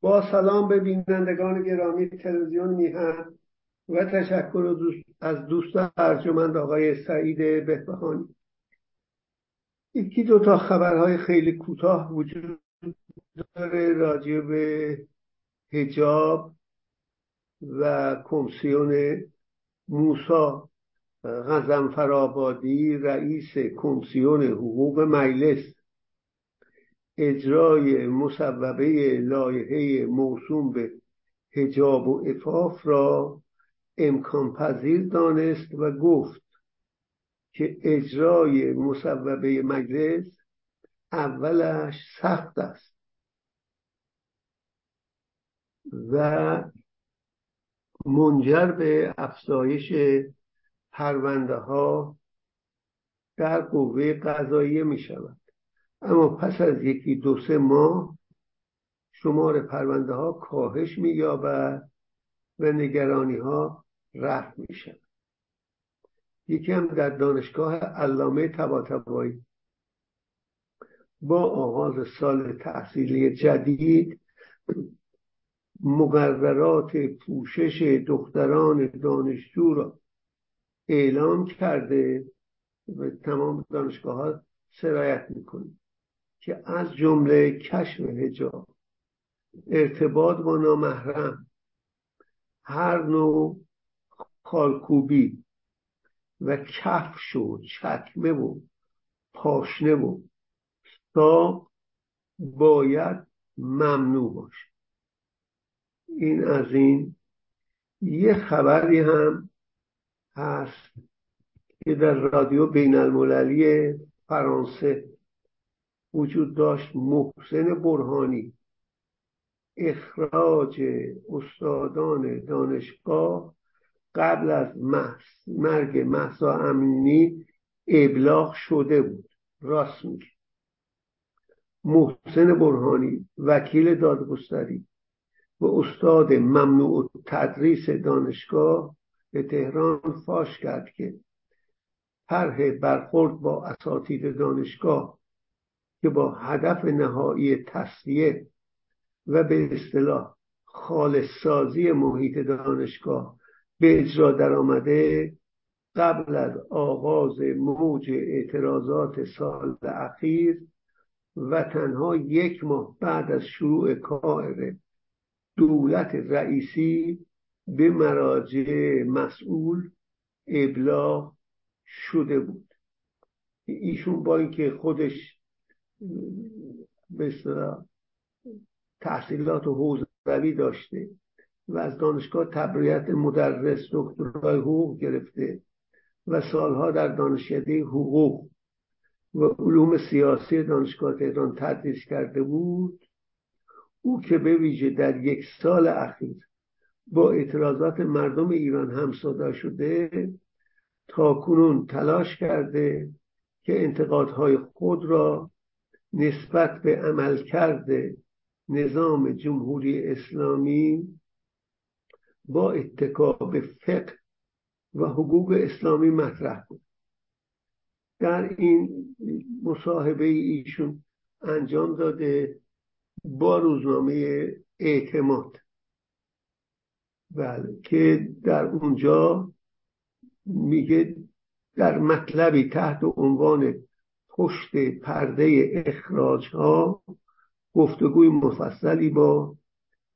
با سلام به بینندگان گرامی تلویزیون میهن و تشکر از دوست ارجمند آقای سعید بهبهانی. یکی دو تا خبرهای خیلی کوتاه وجود داره. راجع به هجاب و کمیسیون موسا غزنفرآبادی رئیس کمیسیون حقوق مجلس. اجرای مصوبه لایحه موسوم به هجاب و افاف را امکان پذیر دانست و گفت که اجرای مصوبه مجلس اولش سخت است و منجر به افزایش پرونده ها در قوه قضاییه می شود اما پس از یکی دو سه ماه شمار پرونده ها کاهش می یابد و نگرانی ها رفت می شود یکی هم در دانشگاه علامه طباطبایی. با آغاز سال تحصیلی جدید مقررات پوشش دختران دانشجو را اعلام کرده و تمام دانشگاه ها سرایت می‌کنه. که از جمله کشف هجاب ارتباط با نامحرم هر نوع خالکوبی و کفش و چکمه و پاشنه و ساق باید ممنوع باشه این از این. یه خبری هم هست که در رادیو بین المللی فرانسه وجود داشت محسن برهانی اخراج استادان دانشگاه قبل از مرگ محسا امینی ابلاغ شده بود. راست میگه محسن برهانی وکیل دادگستری و استاد ممنوع تدریس دانشگاه به تهران فاش کرد که طرح برخورد با اساتید دانشگاه که با هدف نهایی تصفیه و به اصطلاح خالص سازی محیط دانشگاه به اجرا در آمده قبل از آغاز موج اعتراضات سال اخیر و تنها یک ماه بعد از شروع کار دولت رئیسی به مراجع مسئول ابلاغ شده بود. ایشون با اینکه خودش به تحصیلات حوزوی داشته و از دانشگاه تبریت مدرس دکترای حقوق گرفته و سالها در دانشکده حقوق و علوم سیاسی دانشگاه تهران تدریس کرده بود. او که به ویژه در یک سال اخیر با اعتراضات مردم ایران همساده شده تا کنون تلاش کرده که انتقادهای خود را نسبت به عمل کرده نظام جمهوری اسلامی با اتکا به فقه و حقوق اسلامی مطرح بود. در این مصاحبه ایشون انجام داده با روزنامه اعتماد. بله که در اونجا میگه در مطلبی تحت عنوان پشت پرده اخراج ها گفتگوی مفصلی با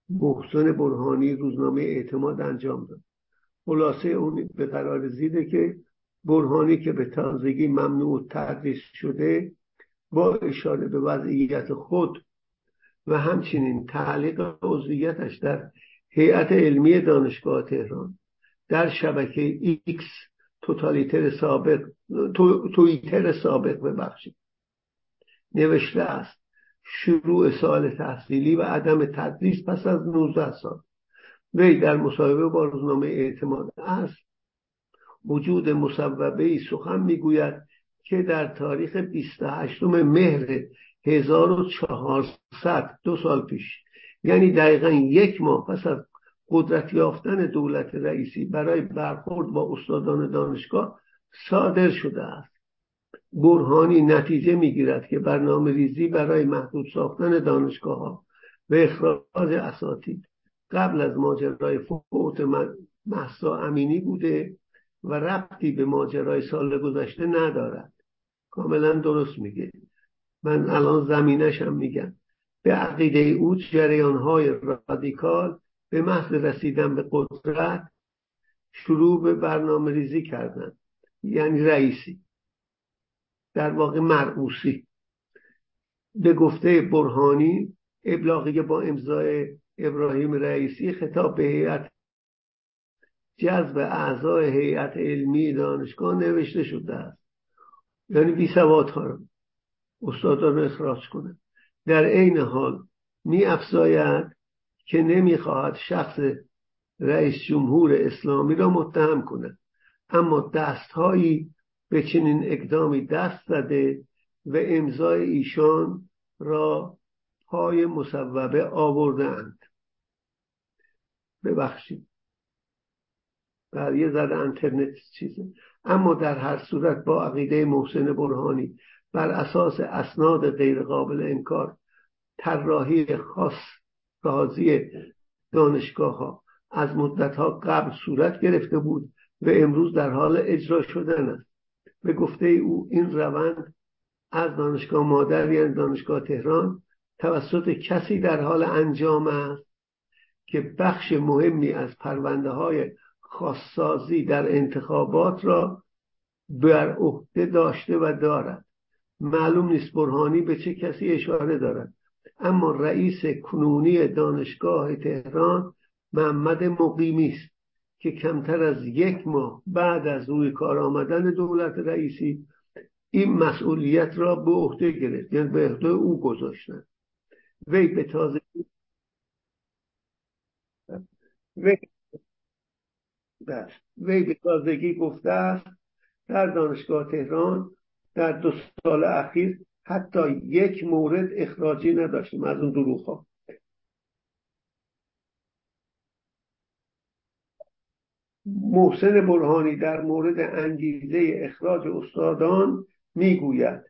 محسن برهانی روزنامه اعتماد انجام داد. خلاصه اون به قرار زیره که برهانی که به تازگی ممنوع تدریس شده با اشاره به وضعیت خود و همچنین تعلیق عضویتش در هیئت علمی دانشگاه تهران در شبکه ایکس توتالیتر سابق تو، تویتر سابق ببخشید. نوشته است شروع سال تحصیلی و عدم تدریس پس از 19 سال. وی در مصاحبه با روزنامه اعتماد است. وجود مصوبه ای سخن می‌گوید که در تاریخ 28 مهر 1400 دو سال پیش یعنی دقیقا یک ماه پس از قدرت یافتن دولت رئیسی برای برخورد با استادان دانشگاه صادر شده است. برهانی نتیجه می‌گیرد که برنامه ریزی برای محدود ساختن دانشگاه ها و اخراج اساتید قبل از ماجرای فوت محسا امینی بوده و ربطی به ماجرای سال گذشته ندارد. کاملا درست میگه. من الان زمینش هم میگم. به عقیده او جریان های رادیکال به محض رسیدن به قدرت شروع به برنامه ریزی کردن یعنی رئیسی در واقع مرعوسی. به گفته برهانی ابلاغی با امضای ابراهیم رئیسی خطاب به هیئت جذب اعضای هیئت علمی دانشگاه نوشته شده است. یعنی بی ها استادان اخراج کنه. در عین حال می افزاید که نمی‌خواهد شخص رئیس جمهور اسلامی را متهم کند. اما دستهایی به چنین اقدامی دست زده و امضای ایشان را پای مصوبه آورده اند ببخشید. بر یه ذره انترنت چیزه. اما در هر صورت با عقیده محسن برهانی بر اساس اسناد غیر قابل انکار طراحی خاص رازی دانشگاه ها از مدت ها قبل صورت گرفته بود و امروز در حال اجرا شدن است. به گفته او این روند از دانشگاه مادر یعنی دانشگاه تهران توسط کسی در حال انجام است که بخش مهمی از پرونده های خاصسازی در انتخابات را بر عهده داشته و دارد. معلوم نیست برهانی به چه کسی اشاره دارد. اما رئیس کنونی دانشگاه تهران محمد مقیمی است. که کمتر از یک ماه بعد از روی کار آمدن دولت رئیسی این مسئولیت را به عهده گرفت یعنی به عهده او گذاشتن. وی به تازه وی وی به تازگی گفته است در دانشگاه تهران در دو سال اخیر حتی یک مورد اخراجی نداشتیم از اون دروغ ها محسن برهانی در مورد انگیزه اخراج استادان می‌گوید.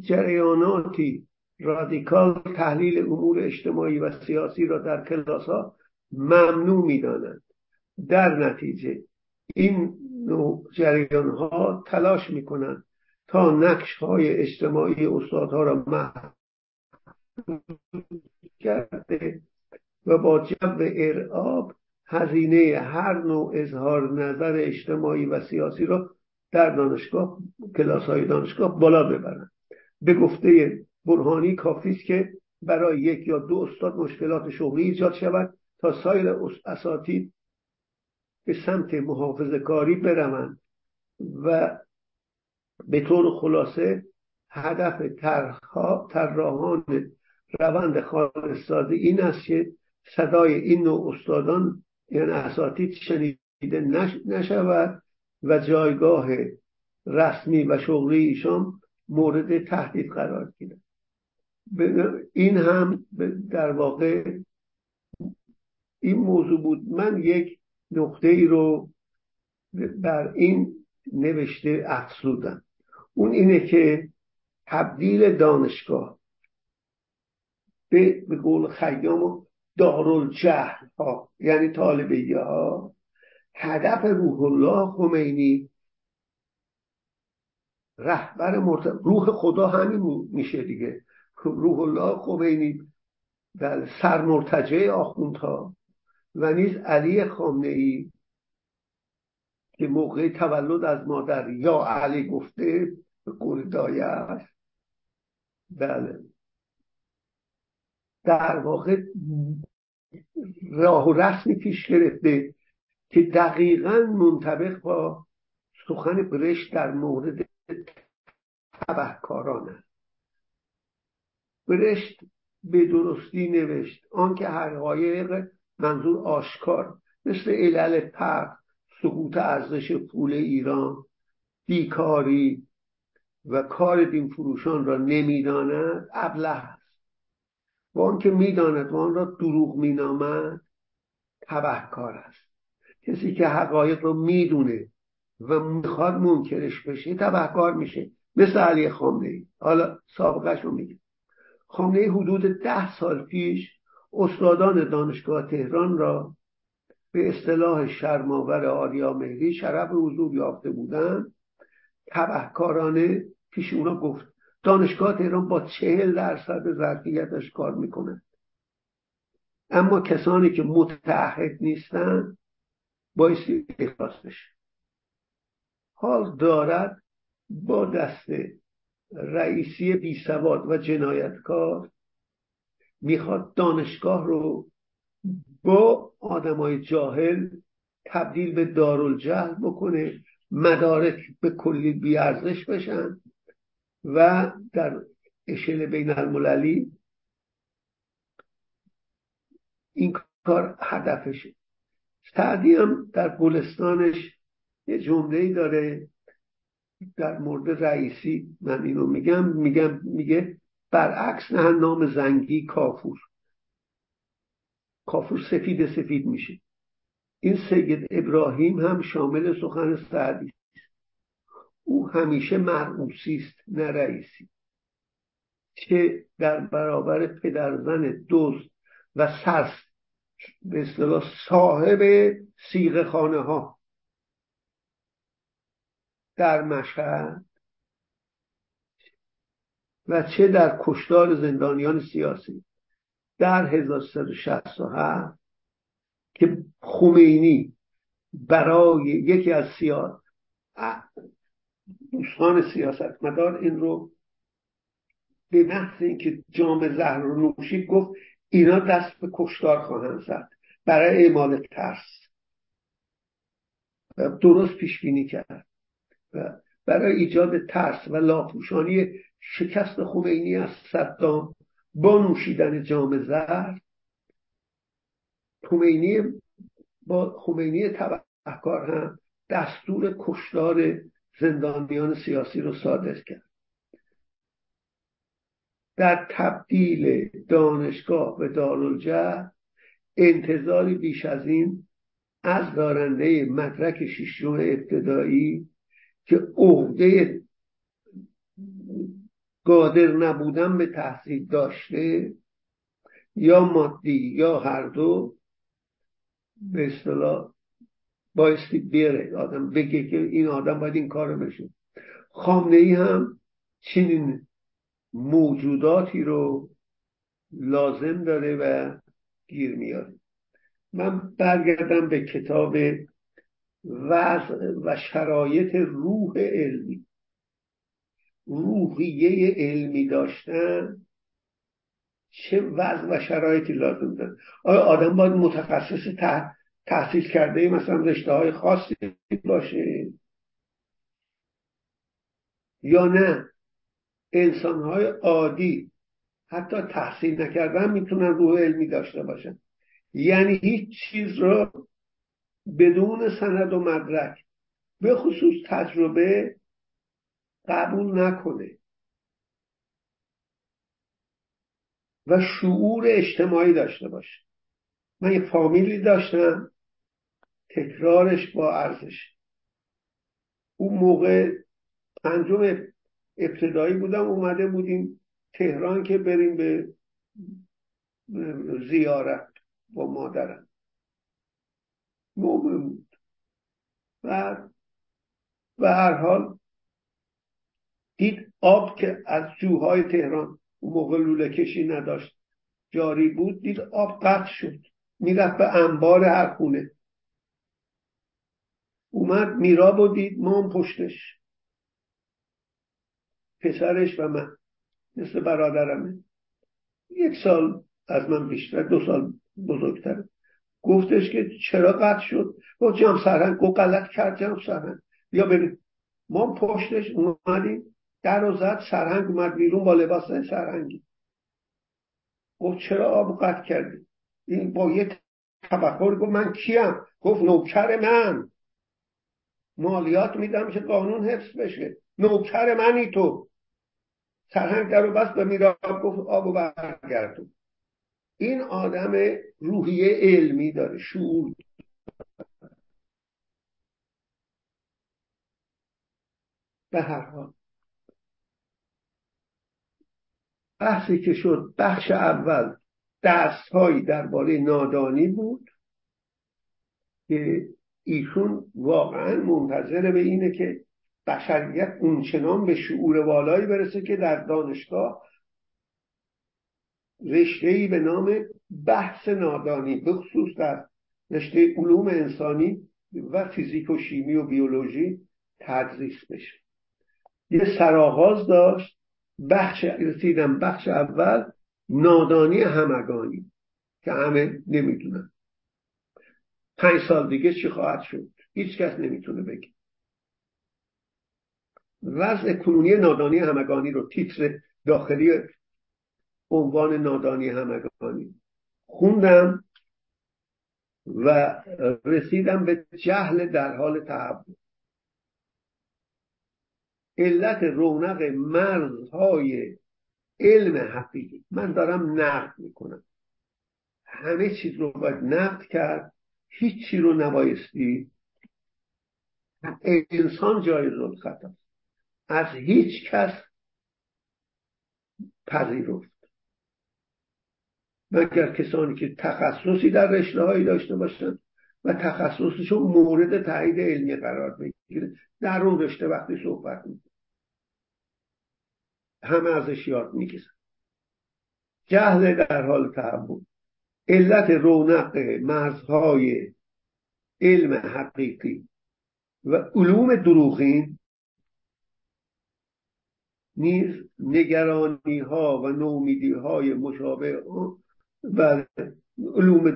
جریاناتی رادیکال تحلیل امور اجتماعی و سیاسی را در کلاس ها ممنوع می‌دانند. در نتیجه این نوع جریان ها تلاش می‌کنند تا نقش های اجتماعی استادها را محدود کرده و با جو ارعاب هزینه هر نوع اظهار نظر اجتماعی و سیاسی را در دانشگاه کلاس های دانشگاه بالا ببرند به گفته برهانی کافی است که برای یک یا دو استاد مشکلات شغلی ایجاد شود تا سایر اساتید به سمت محافظه کاری بروند و به طور خلاصه هدف طراحان روند خالصسازی این است که صدای این نوع استادان یعنی اساتید شنیده نشود و جایگاه رسمی و شغلی ایشان مورد تهدید قرار گیرد. این هم در واقع این موضوع بود. من یک نقطه ای رو بر این نوشته افزودم. اون اینه که تبدیل دانشگاه به, به قول خیام دارالجهل ها یعنی طالبیه ها هدف روح الله خمینی رهبر روح خدا همین میشه دیگه. روح الله خمینی در سرمرتجه آخوندها و نیز علی خامنه ای که موقع تولد از مادر یا علی گفته به قول دایه است. بله. در واقع راه و رسمی پیش گرفته که دقیقا منطبق با سخن برشت در مورد تبهکاران است. برشت به درستی نوشت آنکه حقایق منظور آشکار مثل علل پر سقوط ارزش پول ایران بیکاری و کار دین فروشان را نمی‌داند ابله و آنکه می‌داند و آن را دروغ مینامد تبهکار است. کسی که حقایق رو می‌دونه و می‌خواد منکرش بشه تبهکار میشه. مثل علی خامنه ای حالا سابقش رو میگه خامنه ای حدود ده سال پیش استادان دانشگاه تهران را به اصطلاح شرماور آریا مهری شرف حضور یافته بودند. تبهکارانه پیش اونا گفت دانشگاه تهران با چهل درصد ظرفیتش کار می‌کنه. اما کسانی که متعهد نیستن بایستی اخلاص بشه. حال دارد با دست رئیسی بی سواد و جنایتکار می‌خواد دانشگاه رو با آدمای جاهل تبدیل به دارالجهل بکنه مدارک به کلی بیارزش بشن و در اشل بین المللی این کار هدفشه. سعدی هم در گلستانش یه جمله داره در مورد رئیسی من اینو میگم میگم میگه برعکس نه نام زنگی کافور. کافور سفید سفید میشه. این سید ابراهیم هم شامل سخن سعدی. او همیشه مرعوسی است نه رئیسی. که در برابر پدرزن دوست و سرس به اصطلاح صاحب سیغ خانه ها در مشهد و چه در کشتار زندانیان سیاسی. در 1367 که خمینی برای یکی از سیاست دوستان سیاست مدار این رو به محض اینکه جام زهر رو نوشید گفت اینا دست به کشتار خواهند زد. برای اعمال ترس. و درست پیش بینی کرد. و برای ایجاد ترس و لاپوشانی شکست خمینی از صدام با نوشیدن جام زهر خمینی با خمینی تبهکار هم دستور کشتار زندانیان سیاسی رو صادر کرد. در تبدیل دانشگاه به دارالجه انتظاری بیش از این از دارنده مدرک ششم ابتدایی که عهده قادر نبودن به تحصیل داشته یا مادی یا هر دو به اصطلاح بایستی بیاره آدم بگه که این آدم باید این کار بشه. خامنه ای هم چنین موجوداتی رو لازم داره و گیر میاره. من برگردم به کتاب وضع و شرایط روح علمی. روحیه علمی داشتن چه وضع و شرایطی لازم داره؟ آیا آدم باید متخصص تحصیل کرده مثلا رشته های خاصی باشه یا نه؟ انسان های عادی حتی تحصیل نکردن می‌تونن روح علمی داشته باشن. یعنی هیچ چیز رو بدون سند و مدرک به خصوص تجربه قبول نکنه. و شعور اجتماعی داشته باشه. من یه فامیلی داشتم. تکرارش با ارزش اون موقع پنجم ابتدایی بودم اومده بودیم تهران که بریم به زیارت با مادرم. مومن بود. و به هر حال دید آب که از جوهای تهران اون موقع لوله کشی نداشت جاری بود دید آب قطع شد می‌رفت به انبار هر خونه. اومد میراب و دید مام پشتش. پسرش و من مثل برادرمه. یک سال از من بیشتر دو سال بزرگتره گفتش که چرا قطع شد؟ گفت جام سرهنگ گفت غلط کرد جام سرهنگ. یا ببین. ما پشتش اومدیم در و زد سرهنگ اومد بیرون با لباس سرهنگی. گفت چرا آب قطع کردی؟ این با یه تبخور گفت من کیم؟ گفت نوکر من. مالیات میدم که قانون حفظ بشه. نوکر منی تو. سرهنگ در رو بس به میراب گفت آب و برگردون. این آدم روحیه علمی داره شعور. به هر حال. بحثی که شد بخش اول دستهایی درباره نادانی بود که ایشون واقعا منتظر به اینه که بشریت اونچنان به شعور والایی برسه که در دانشگاه رشته به نام بحث نادانی به خصوص در رشته علوم انسانی و فیزیک و شیمی و بیولوژی تدریس بشه. یه سرآغاز داشت بخش رسیدم بخش اول نادانی همگانی که همه نمی‌دونن. پنج سال دیگه چی خواهد شد؟ هیچ کس نمی‌تونه بگه. وضع کنونی نادانی همگانی رو تیتر داخلی عنوان نادانی همگانی. خوندم و رسیدم به جهل در حال تحول علت رونق مرزهای علم حقیقی. من دارم نقد می‌کنم. همه چیز رو باید نقد کرد. هیچی رو نبایستی. انسان جایز خطا از هیچ کس پذیرفت. مگر کسانی که تخصصی در رشته هایی داشته باشند و تخصصشون مورد تایید علمی قرار بگیره. در اون رشته وقتی صحبت می‌کنه. همه ازش یاد می‌گیرن. جهل در حال تحول علت رونق مرزهای علم حقیقی و علوم دروغین نیز نگرانی ها و نومیدی های مشابه و علوم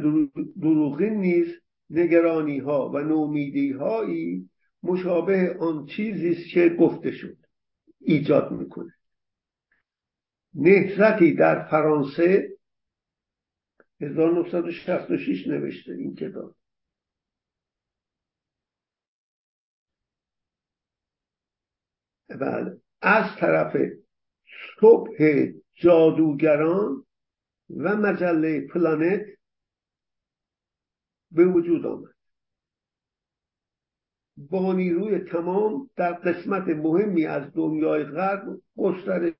دروغین نیز نگرانی ها و نومیدی هایی مشابه آن چیزی است که گفته شد ایجاد می‌کنه نهزتی در فرانسه 1966 نوشته این کتاب. بله. از طرف صبح جادوگران و مجله پلانت به وجود آمد. با نیروی تمام در قسمت مهمی از دنیای غرب گسترش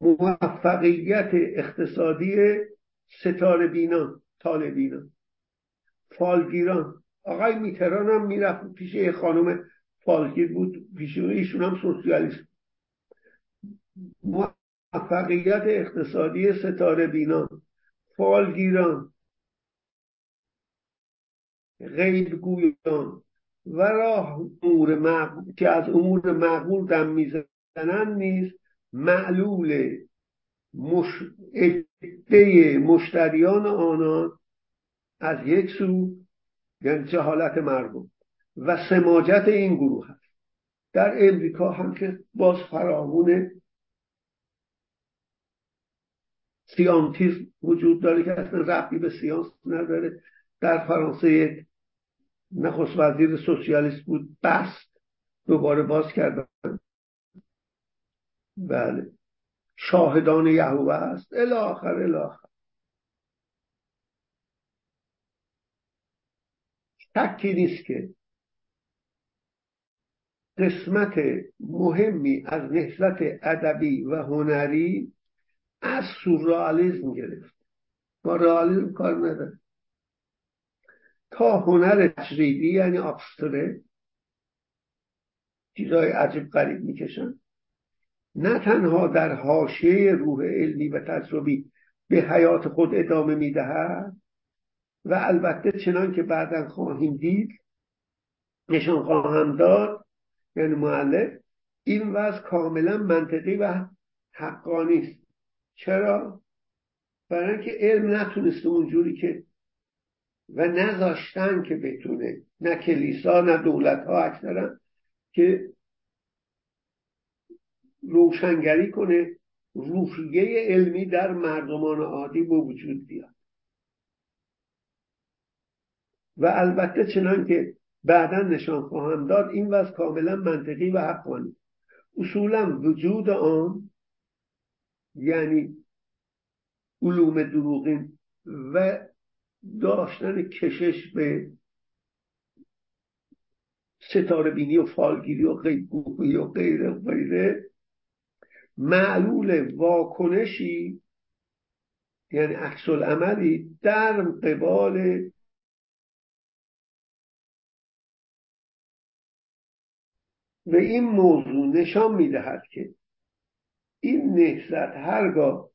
موفقیت اقتصادی ستاره بینان طالبینان فالگیران. آقای میتران هم می‌رفت پیش یه خانم فالگیر بود پیش ایشون هم سوسیالیست. موفقیت اقتصادی ستاره بینان فالگیران. غیب گویان و راه امور معقول که از امور معقول دم می‌زنن نیز معلول مش... مشتریان آنان از یک سو یعنی جهالت مردم و سماجت این گروه هست. در امریکا هم که باز فراغون سیانتیزم وجود داره که اصلا ربطی به سیانس نداره. در فرانسه یک نخست وزیر سوسیالیست بود بست دوباره باز کردن. بله. شاهدان یهوه است. الاخر الاخر شکی نیست که قسمت مهمی از نهضت ادبی و هنری از سورئالیسم گرفت. با رئالیسم کار نداره تا هنر تجریدی یعنی ابستره چیزهای عجیب غریب می‌کشن. نه تنها در حاشیه روح علمی و تجربی به حیات خود ادامه می‌دهد و البته چنان که بعدا خواهیم دید نشان خواهم داد یعنی معلف این وضع کاملا منطقی و حقانی است چرا؟ برای اینکه علم نتونسته اونجوری که و نذاشتن که بتونه نه کلیسا نه دولت ها اکثرا که روشنگری کنه روحیه علمی در مردمان عادی به وجود بیاد. و البته چنان که بعدا نشان خواهم داد این وضع کاملا منطقی و حقانی. اصولا وجود آن یعنی علوم دروغین و داشتن کشش به ستاره بینی و فالگیری و غیبگویی و غیره و غیره معلول واکنشی یعنی عکس عملی در قبال و این موضوع نشان می‌دهد که این نهزت هرگاه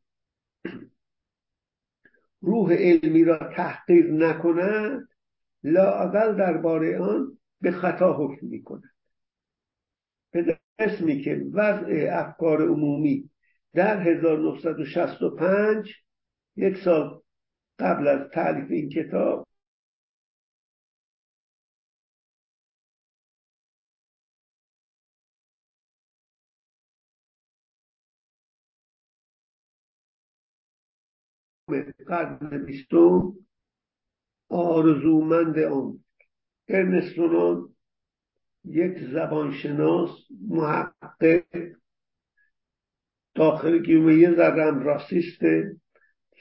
روح علمی را تحقیر نکند لااقل درباره آن به خطا حکم می کند به اسمی که وضع افکار عمومی در 1965 یک سال قبل از تعلیف این کتاب قرن بیستم آرزومند آن. ارنست یک زبانشناس محقق داخل گیومه یه ذرم راسیست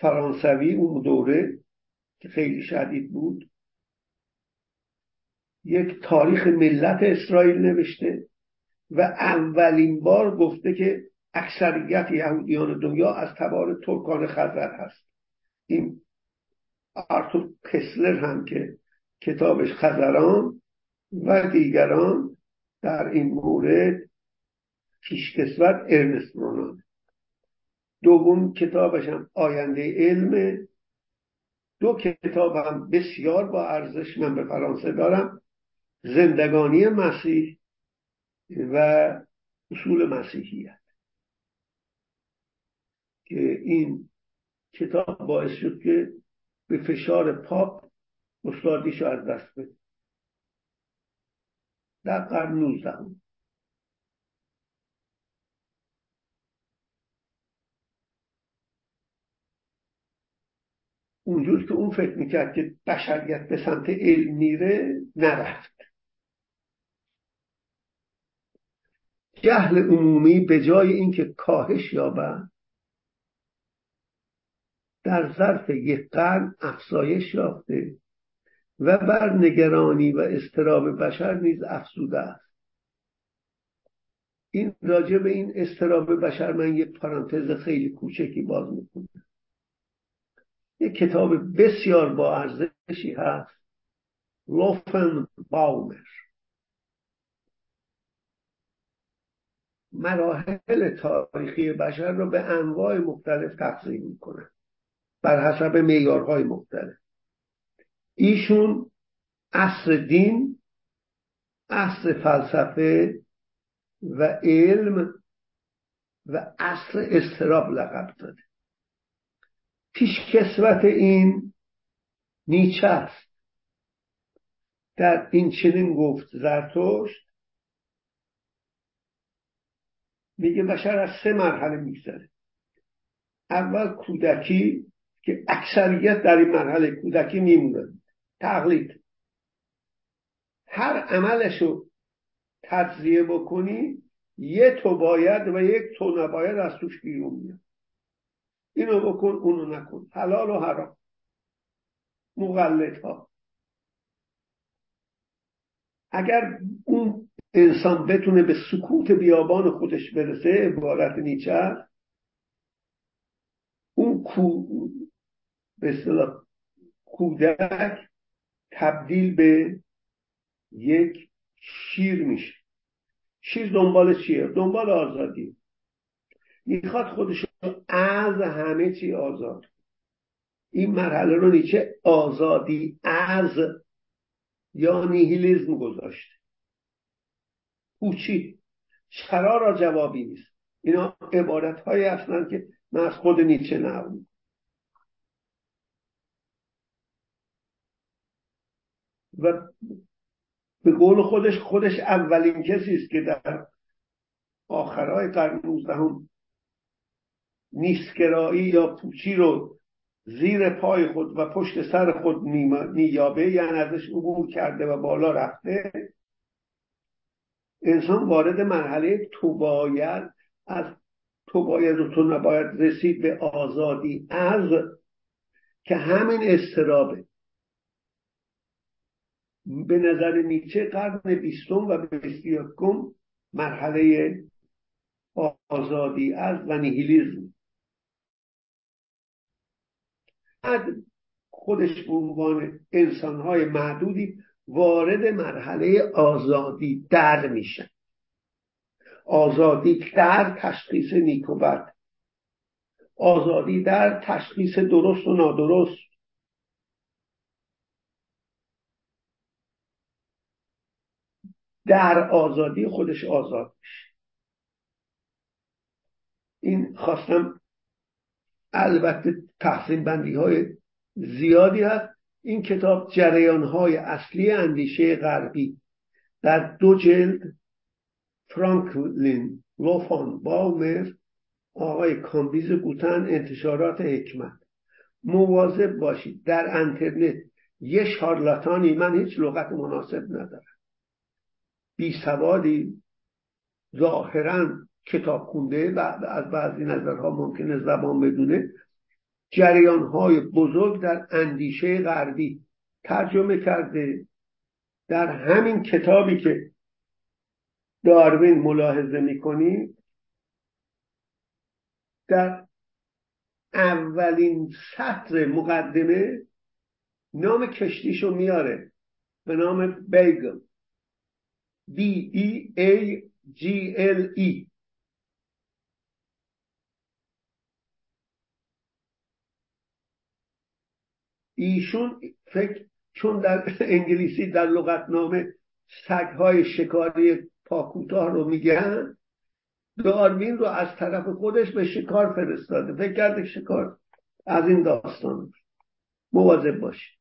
فرانسوی اون دوره که خیلی شدید بود. یک تاریخ ملت اسرائیل نوشته و اولین بار گفته که اکثریت یهودیان دنیا از تبار ترکان خزر هست. این آرتور کسلر هم که کتابش خزران و دیگران در این مورد پیشکسوت ارنست رونان دوم کتابش هم آینده علم. دو کتابم بسیار با ارزش من به فرانسه دارم زندگانی مسیح و اصول مسیحیت. که این کتاب باعث شد که به فشار پاپ استادیشو از دست بده. در قرن نوزدهم. اونجور که اون فکر می‌کرد که بشریت به سمت علم میره نرفت. جهل عمومی به جای اینکه کاهش یابد در ظرف یک قرن افزایش یافته. و بر نگرانی و استراب بشر نیز افزوده است. این راجع به این استراب بشر من یک پرانتز خیلی کوچکی باز می‌کنم. یک کتاب بسیار با ارزشی هست لوفن باومر مراحل تاریخی بشر را به انواع مختلف تقسیم می‌کنه بر حسب معیارهای مختلف. ایشون اصر دین اصر فلسفه و علم و اصر استراب لقب داده. پیشکسوت این نیچه است. در این چنین گفت زرتشت میگه بشر از سه مرحله میگذره. اول کودکی که اکثریت در این مرحله کودکی میمونن. تقلید. هر عملشو تجزیه بکنی یه تو باید و یک تو نباید از توش بیرون میاد اینو بکن اونو نکن. حلال و حرام. مقلد ها اگر اون انسان بتونه به سکوت بیابان خودش برسه عبارت نیچه اون کو به اصطلاح کودک تبدیل به یک شیر میشه. شیر دنبال چیه؟ دنبال آزادی. می‌خواد خودش از همه چی آزاد. این مرحله رو نیچه آزادی از یا نیهیلیزم گذاشته پوچی چرا را جوابی نیست. اینا عبارت هایی هستند که من از خود نیچه نقل و به قول خودش خودش اولین کسی است که در آخرهای قرن نوزدهم نیستگرایی یا پوچی رو زیر پای خود و پشت سر خود مییابه یعنی ازش عبور کرده و بالا رفته انسان وارد مرحله تو باید از تو باید و تو نباید رسید به آزادی از که همین استرابه به نظر نیچه قرن بیستم و بیست مرحله آزادی از و نیهیلیزم. خودش به عنوان انسانهای معدودی وارد مرحله آزادی در میشن آزادی در تشخیص نیک و بد آزادی در تشخیص درست و نادرست. در آزادی خودش آزاد این خواستم البته تقسیم بندی های زیادی هست. این کتاب جریان های اصلی اندیشه غربی. در دو جلد فرانکلین لوفان بالمر آقای کامبیز گوتن انتشارات حکمت. مواظب باشید. در انترنت یه شارلاتانی من هیچ لغت مناسب ندارم. بی سوادی ظاهرا کتاب خونده و از بعضی نظرها ممکنه زبان بدونه. جریان های بزرگ در اندیشه غربی ترجمه کرده در همین کتابی که داروین ملاحظه می‌کنی در اولین سطر مقدمه نام کشتیشو میاره به نام بیگل. B E A G L E. ایشون فکر چون در انگلیسی در لغتنامه سگهای شکاری پاکوتاه رو میگن داروین رو از طرف خودش به شکار فرستاده. فکر کرده شکار از این داستان. مواظب باشید.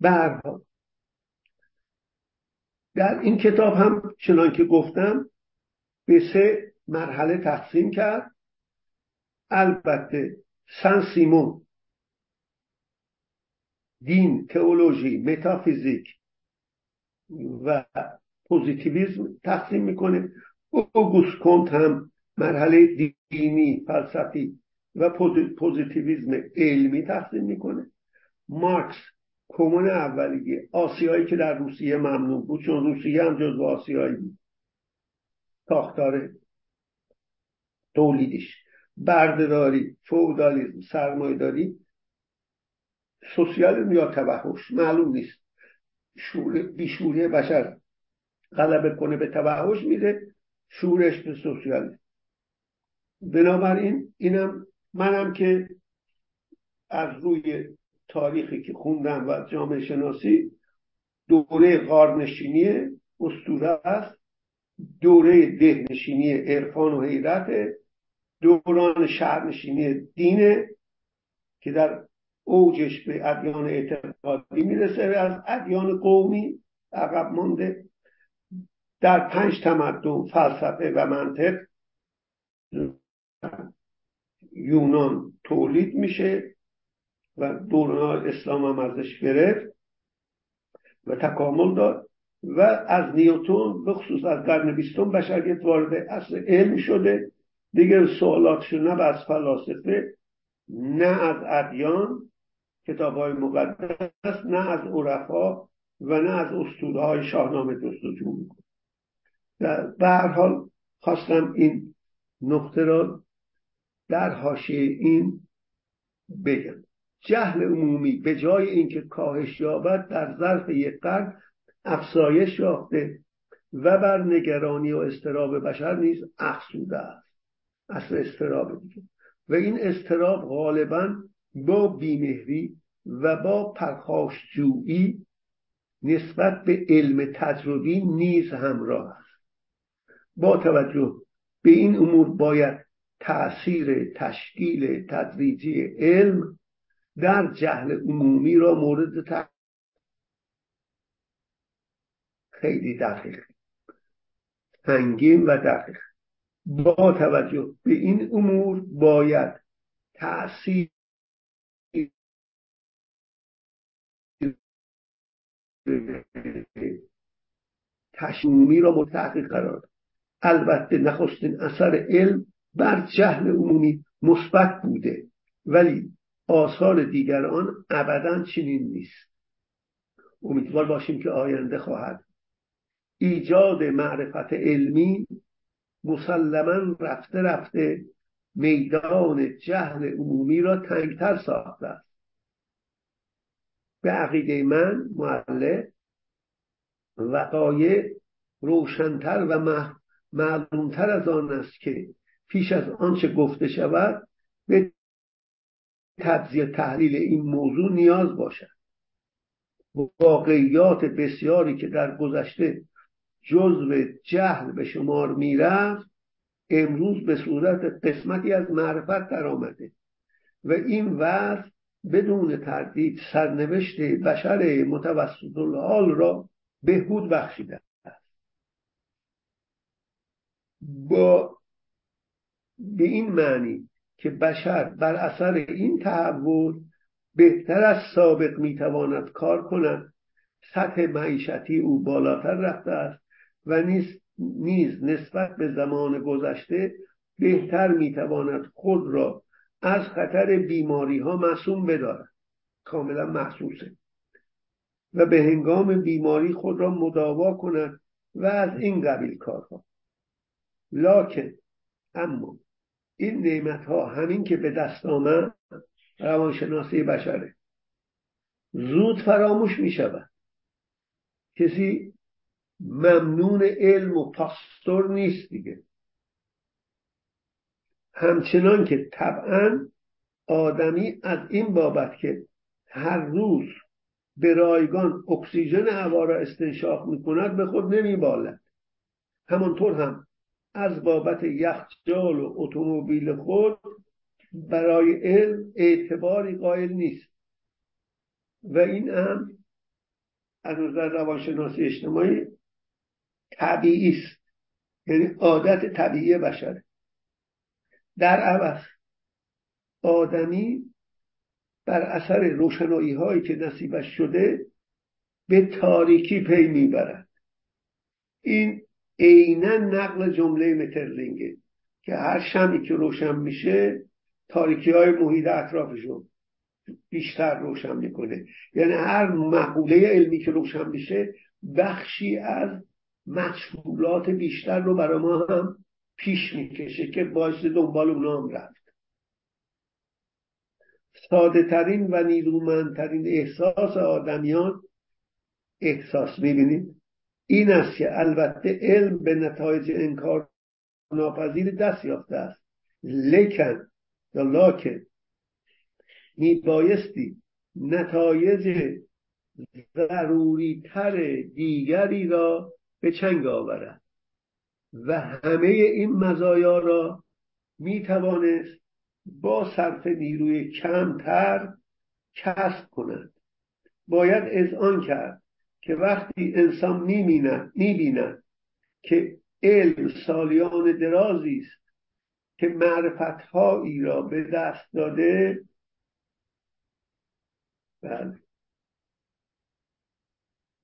به در این کتاب هم چنان که گفتم به سه مرحله تقسیم کرد. البته سن سیمون دین تئولوژی متافیزیک و پوزیتیویزم تقسیم می‌کنه. اوگوست کنت هم مرحله دینی فلسفی و پوزیتیویزم علمی تقسیم می‌کنه. مارکس کمون اولیه. آسیایی که در روسیه ممنوع بود چون روسیه هم جزو آسیایی بود. ساختار تولیدش بردهداری فودالیزم سرمایهداری. سوسیالیسم یا توحش معلوم نیست. شور بیشوری بشر غلبه کنه به توحش میده شورش به سوسیالیسم. بنابراین اینم منم که از روی تاریخی که خوندم و جامعه شناسی دوره غارنشینی استوره است دوره دهنشینی عرفان و حیرت دوران شهرنشینی دینه که در اوجش به ادیان اعتقادی می‌رسه از ادیان قومی عقب مانده. در پنج تمدن فلسفه و منطق یونان تولید میشه. و دوران اسلام هم ازش گرفت و تکامل داد و از نیوتون به خصوص از قرن بیستم بشریت وارد اصل علم شده. دیگه سوالاتشو نه از فلاسفه نه از ادیان کتاب های مقدس نه از عرفا و نه از اسطوره های شاهنامه جستجو می‌کنه. به هر حال خواستم این نقطه را در حاشیه این بگم. جهل عمومی به جای اینکه کاهش یابد در ظرف یک قرن افزایش یافته و بر نگرانی و استراب بشر نیز افزوده است. اصل استراب دیگه. و این استراب غالبا با بیمهری و با پرخاشجویی نسبت به علم تجربی نیز همراه است. با توجه به این امور باید تأثیر تشکیل تدریجی علم در جهل عمومی را مورد خیلی دقیق. سنگین و دقیق. با توجه به این امور باید تأثیر تشمیمی را متحقق قرار البته نخستین اثر علم بر جهل عمومی مثبت بوده ولی آثار دیگر آن ابدا چنین نیست. امیدوار باشیم که آینده خواهد. ایجاد معرفت علمی مسلما رفته رفته میدان جهل عمومی را تنگتر ساخته است. به عقیده من معلق وقایع روشنتر و معلومتر از آن است که پیش از آنچه گفته شود به تجزیه تحلیل این موضوع نیاز باشد. واقعیات بسیاری که در گذشته جزو جهل به شمار می‌رفت امروز به صورت قسمتی از معرفت درآمده و این وضع بدون تردید سرنوشت بشر متوسط الحال را بهبود بخشیده است. با به این معنی که بشر بر اثر این تحول بهتر از سابق می‌تواند کار کند. سطح معیشتی او بالاتر رفته است و نیز, نیز نسبت به زمان گذشته بهتر می‌تواند خود را از خطر بیماری ها معصوم بدارد. کاملا محسوسه. و به هنگام بیماری خود را مداوا کند و از این قبیل کارها. لکن اما این نعمت ها همین که به دست آمد روانشناسی بشره. زود فراموش می شود کسی ممنون علم و پاستور نیست دیگه. همچنان که طبعا آدمی از این بابت که هر روز به رایگان اکسیژن هوا را استنشاق می کند به خود نمی بالد همانطور هم از بابت یخچال و اتومبیل خود برای علم اعتباری قائل نیست. و این هم از نظر روانشناسی اجتماعی طبیعی است. یعنی عادت طبیعی بشره در عوض آدمی بر اثر روشنایی هایی که نصیبش شده به تاریکی پی می‌برد. این عینا نقل جمله مترلینگه که هر شمی که روشن میشه تاریکی های محیط اطرافشون بیشتر روشن می‌کنه. یعنی هر مقوله علمی که روشن میشه بخشی از مشغولات بیشتر رو برای ما هم پیش می‌کشه که باعث دنبال اونا هم رفت. ساده ترین و نیرومندترین احساس آدمیان احساس می‌بینید؟ این است که البته علم به نتایج انکار ناپذیر دست یافته است. لیکن یا لاکن میبایستی نتایج ضروری تر دیگری را به چنگ آورد و همه این مزایا را می توانست با صرف نیروی کمتر کسب کند. باید آن کرد که وقتی انسان می‌بیند می‌بیند که علم سالیان درازی است که معرفتهایی را به دست داده بله.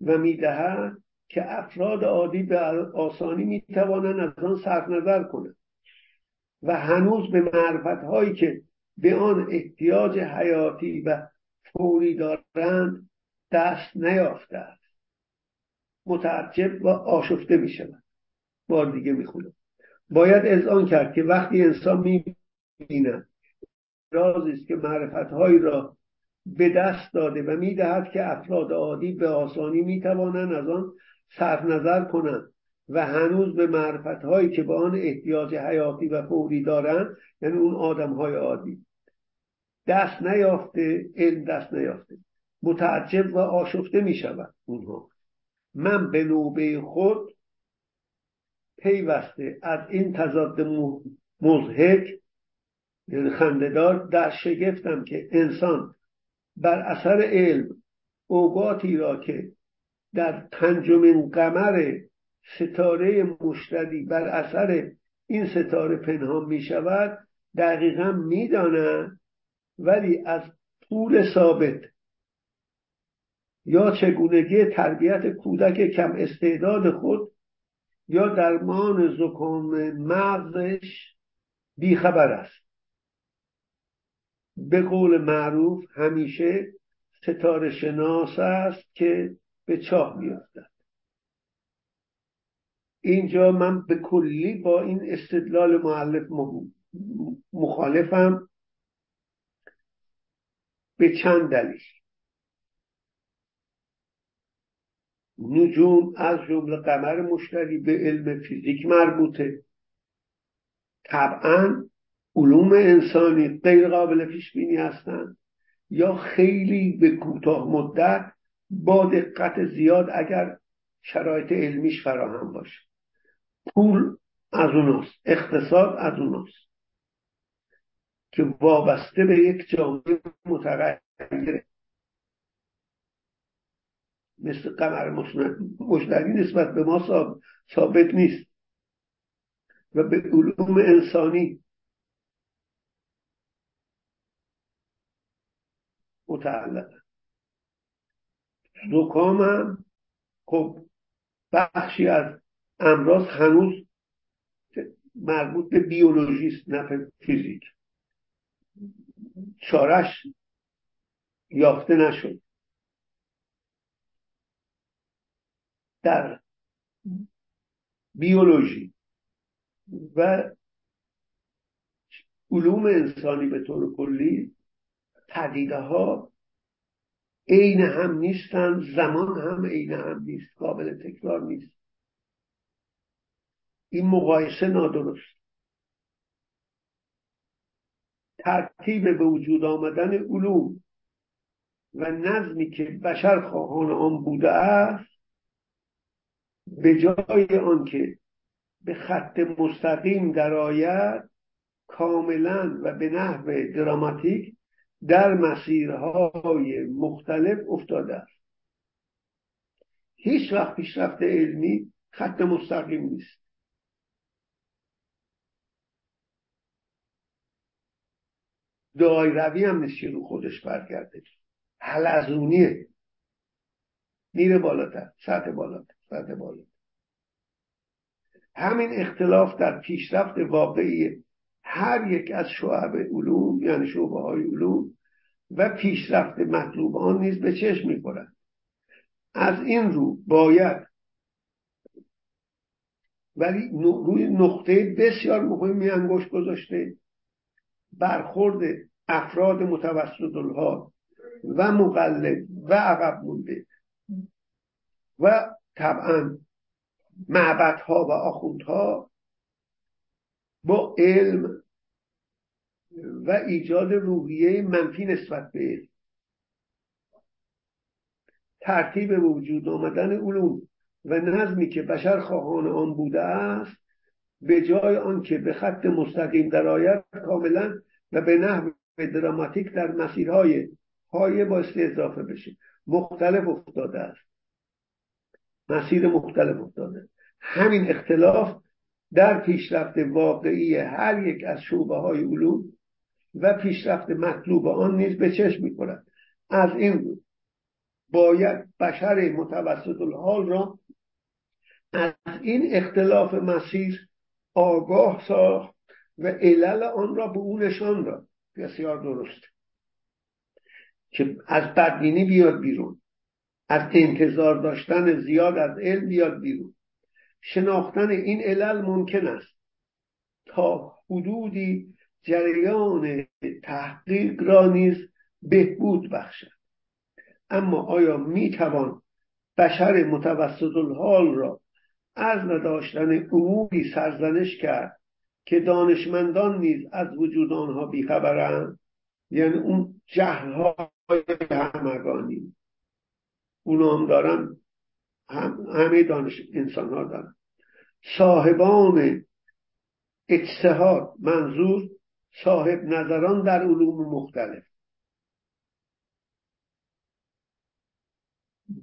و می‌دهد که افراد عادی به آسانی می‌توانند از آن صرف نظر کنند و هنوز به معرفت هایی که به آن احتیاج حیاتی و فوری دارند دست نیافته متعجب و آشفته می شود بار دیگه می باید آن کرد که وقتی انسان می بیند رازی است که معرفت هایی را به دست داده و می‌دهد که افراد عادی به آسانی می‌توانند از آن صرف نظر کنند و هنوز به معرفت هایی که به آن احتیاج حیاتی و فوری دارند یعنی اون آدم های عادی دست نیافته علم دست نیافته متعجب و آشفته می شود اونها. من به نوبه خود پیوسته از این تضاد مزهک یعنی خندهدار در شگفتم که انسان بر اثر علم اوقاتی را که در پنجمین قمر ستاره مشتری بر اثر این ستاره پنهان می شود دقیقا می‌دانند ولی از طول ثابت یا چگونگی تربیت کودک کم استعداد خود یا درمان زکام مغزش بیخبر است. به قول معروف همیشه ستاره شناس است که به چاه میافتد. اینجا من به کلی با این استدلال معلف مخالفم. به چند دلیل. نجوم از جمله قمر مشتری به علم فیزیک مربوطه. طبعا علوم انسانی غیر قابل پیش بینی هستند یا خیلی به کوتاه مدت با دقت زیاد اگر شرایط علمیش فراهم باشه. پول از اوناست اقتصاد از اوناست که وابسته به یک جامعه متغیره مثل قمر مشتری نسبت به ما ثابت نیست. و به علوم انسانی متعلق. زکام هم خب بخشی از امراض هنوز مربوط به بیولوژیست نه فیزیک. چارش یافته نشد. در بیولوژی و علوم انسانی به طور کلی پدیده ها عین هم نیستن زمان هم عین هم نیست قابل تکرار نیست. این مقایسه نادرست. ترتیب به وجود آمدن علوم و نظمی که بشر خواهان آن بوده است به جای آنکه به خط مستقیم درآید کاملا و به نحو دراماتیک در مسیرهای مختلف افتاده است. هیچ وقت پیشرفت علمی خط مستقیم نیست. دایروی هم نیست رو خودش برگرده. حلزونیه. میره بالاتر سطح بالاتر. سطح بالاتر همین اختلاف در پیشرفت واقعی هر یک از شعب علوم یعنی شعبه های علوم و پیشرفت مطلوب آن نیز به چشم می‌خورد. از این رو باید ولی روی نقطه بسیار مهمی انگشت گذاشته برخورد افراد متوسط الحال و مقلد و عقب مونده و طبعا معبدها و آخوندها با علم و ایجاد روحیه منفی نسبت به علم. ترتیب وجود آمدن علوم و نظمی که بشر خواهان آن بوده است به جای آنکه به خط مستقیم درآید کاملا و به نحو دراماتیک در مسیرهای های باسته اضافه بشه. مختلف افتاده است. مسیر مختلف افتاده. همین اختلاف در پیشرفت واقعی هر یک از شعبه های علوم و پیشرفت مطلوب آن نیز به چشم می از این رو باید بشر متوسط الحال را از این اختلاف مسیر آگاه ساخت و علل آن را به او نشان داد. بسیار درست. که از بدبینی بیاد بیرون. از انتظار داشتن زیاد از علم بیاد بیرون. شناختن این علل ممکن است تا حدودی جریان تحقیق را نیز بهبود بخشد. اما آیا می‌توان بشر متوسط الحال را از نداشتن اموری سرزنش کرد که دانشمندان نیز از وجود آنها بیخبرند؟ یعنی اون جهلهای همگانی. اونا هم دارن هم همه دانش انسان ها دارن. صاحبان اجتهاد منظور صاحب نظران در علوم مختلف.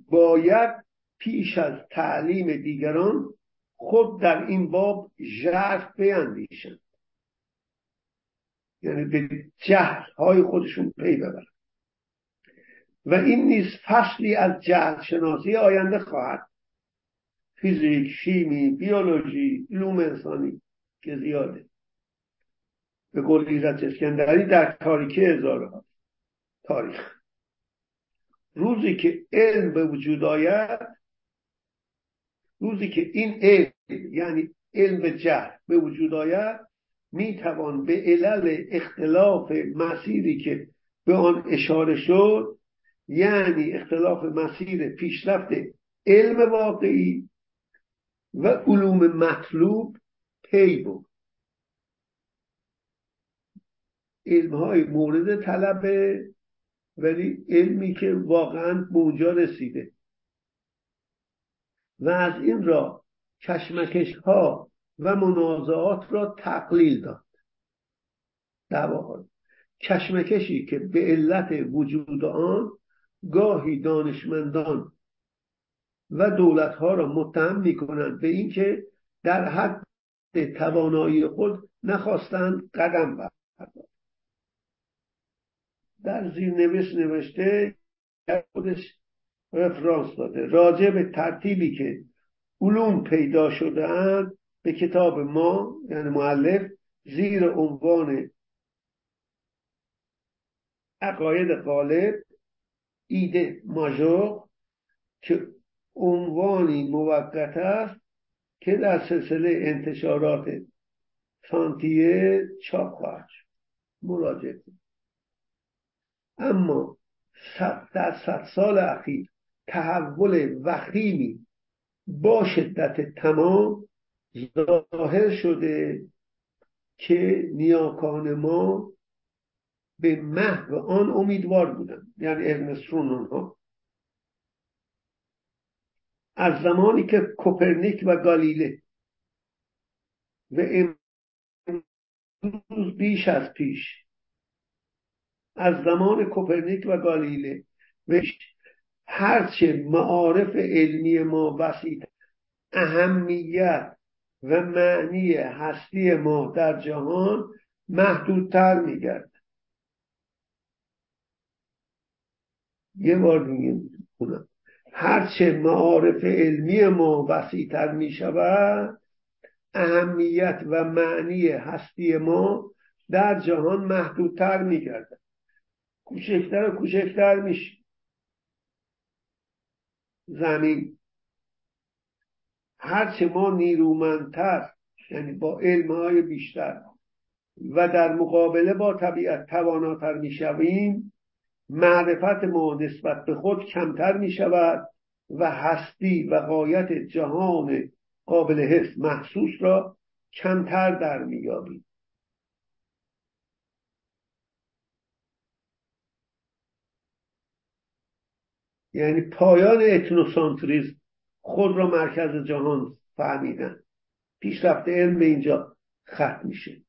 باید پیش از تعلیم دیگران خود در این باب ژرف بیندیشند یعنی به جهل های خودشون پی ببرن. و این نیز فصلی از جهل شناسی آینده خواهد. فیزیک، شیمی، بیولوژی، علوم انسانی که زیاده. به قول ایزت اسکندری در تاریکی هزاره تاریخ. روزی که علم به وجود آید روزی که این علم یعنی علم جهل به وجود آید می‌توان به علل اختلاف مسیری که به آن اشاره شد یعنی اختلاف مسیر پیشرفت علم واقعی و علوم مطلوب پی بود. علم های مورد طلبه ولی علمی که واقعا به اونجا رسیده. و از این را کشمکش ها و منازعات را تقلیل داد. دواها کشمکشی که به علت وجود آن گاهی دانشمندان و دولتها را متهم می کنند به اینکه در حد توانایی خود نخواستند قدم بردارند. در زیر نوشت نوشته خودش رفرانس داده راجع به ترتیبی که علوم پیدا شده اند به کتاب ما یعنی معلف زیر عنوان عقاید غالب ایده ماژور که عنوانی موقت است که در سلسله انتشارات سانتیه چاپ خواهد شد. مراجعه اما در صد سال اخیر تحول وخیمی با شدت تمام ظاهر شده که نیاکان ما به محو آن امیدوار بودن یعنی ارنسترون ها از زمانی که کوپرنیک و گالیله و امروز بیش از پیش از زمان کوپرنیک و گالیله و هرچه معارف علمی ما وسیع اهمیت و معنی هستی ما در جهان محدودتر میگرد یه بار دیگه کنم هرچه معارف علمی ما وسیعتر می شود اهمیت و معنی هستی ما در جهان محدودتر می گردد کوچکتر و کوچکتر میشه زمین. هرچه ما نیرومندتر یعنی با علمهای بیشتر و در مقابله با طبیعت تواناتر می‌شویم معرفت ما نسبت به خود کمتر می شود و هستی و قایت جهان قابل حس محسوس را کمتر در میابیم یعنی پایان اتنوسانتریزم خود را مرکز جهان فهمیدن. پیشرفت علم به اینجا ختم میشه.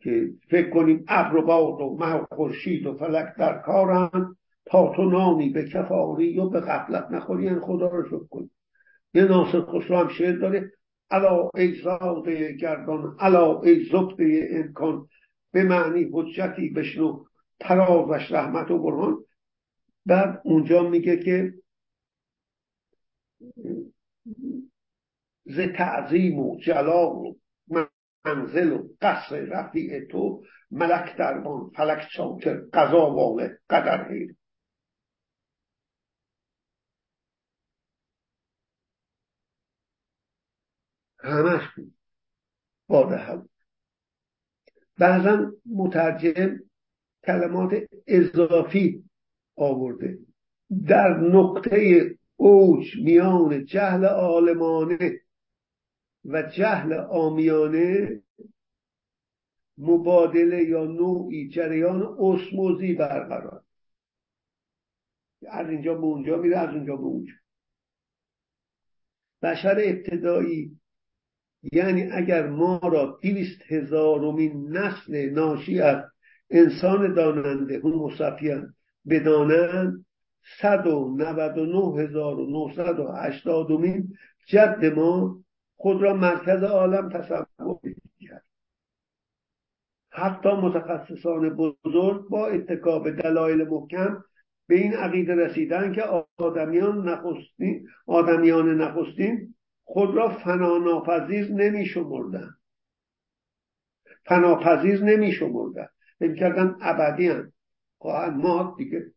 که فکر کنیم ابر و باد و مه و خورشید و فلک در کارن تا تو نانی به کفاری و به غفلت نخوری یعنی خدا رو شکر کنیم. یه ناصر خسرو هم شعر داره الا ای زاده گردان الا ای زبده امکان به معنی حجتی بشنو ترازش رحمت و برهان. بعد اونجا میگه که ز تعظیم و جلال و منزل و قصر رفیع تو ملک دربان فلک چاکر قضا واله قدر هیر همش باده هم بعضا مترجم کلمات اضافی آورده. در نقطه اوج میان جهل عالمانه و جهل آمیانه مبادله یا نوعی جریان اسموزی برقرار. از اینجا به اونجا میره از اونجا به اونجا. بشر ابتدایی یعنی اگر ما را دیویست هزارمین نسل ناشی از انسان داننده هم ساپین بدانند 199,980 جد ما خود را مرکز عالم تصور کرد حتی متخصصان بزرگ با اتکا به دلایل محکم به این عقیده رسیدن که آدمیان نخستین آدمیان نخستین خود را فناناپذیر نمی شمردن فناپذیر نمی شمردن فکر کردن ابدی هم خواهد مات دیگه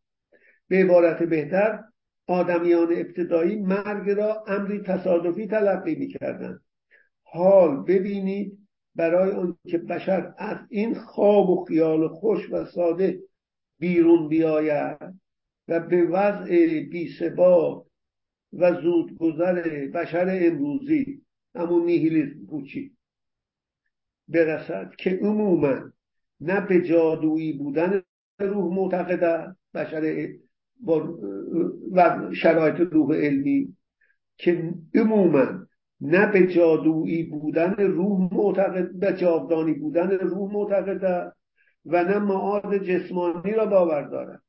به عبارت بهتر آدمیان ابتدایی مرگ را امری تصادفی تلقی می‌کردند. حال ببینید برای اون که بشر از این خواب و خیال خوش و ساده بیرون بیاید و به وضع بیثبات و زودگذر بشر امروزی همون نیهیلیسم پوچی برسد که عموما نه به جادویی بودن روح معتقد است بشر با شرایط روح علمی که عموما نه به جادویی بودن روح معتقد به جاودانی بودن روح معتقد و نه معاد جسمانی را باور دارد.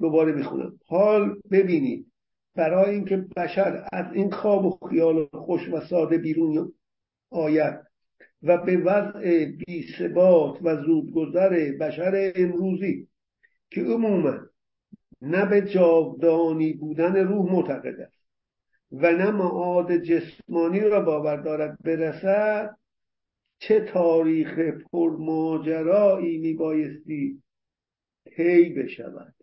دوباره می‌خونم. حال ببینید. برای اینکه بشر از این خواب و خیال خوش و ساده بیرون آید و به وضع بیثبات و زودگذر بشر امروزی که عموما نه به جاودانی بودن روح معتقد است و نه معاد جسمانی را باور دارد برسد چه تاریخ پرماجرایی میبایستی طی بشود.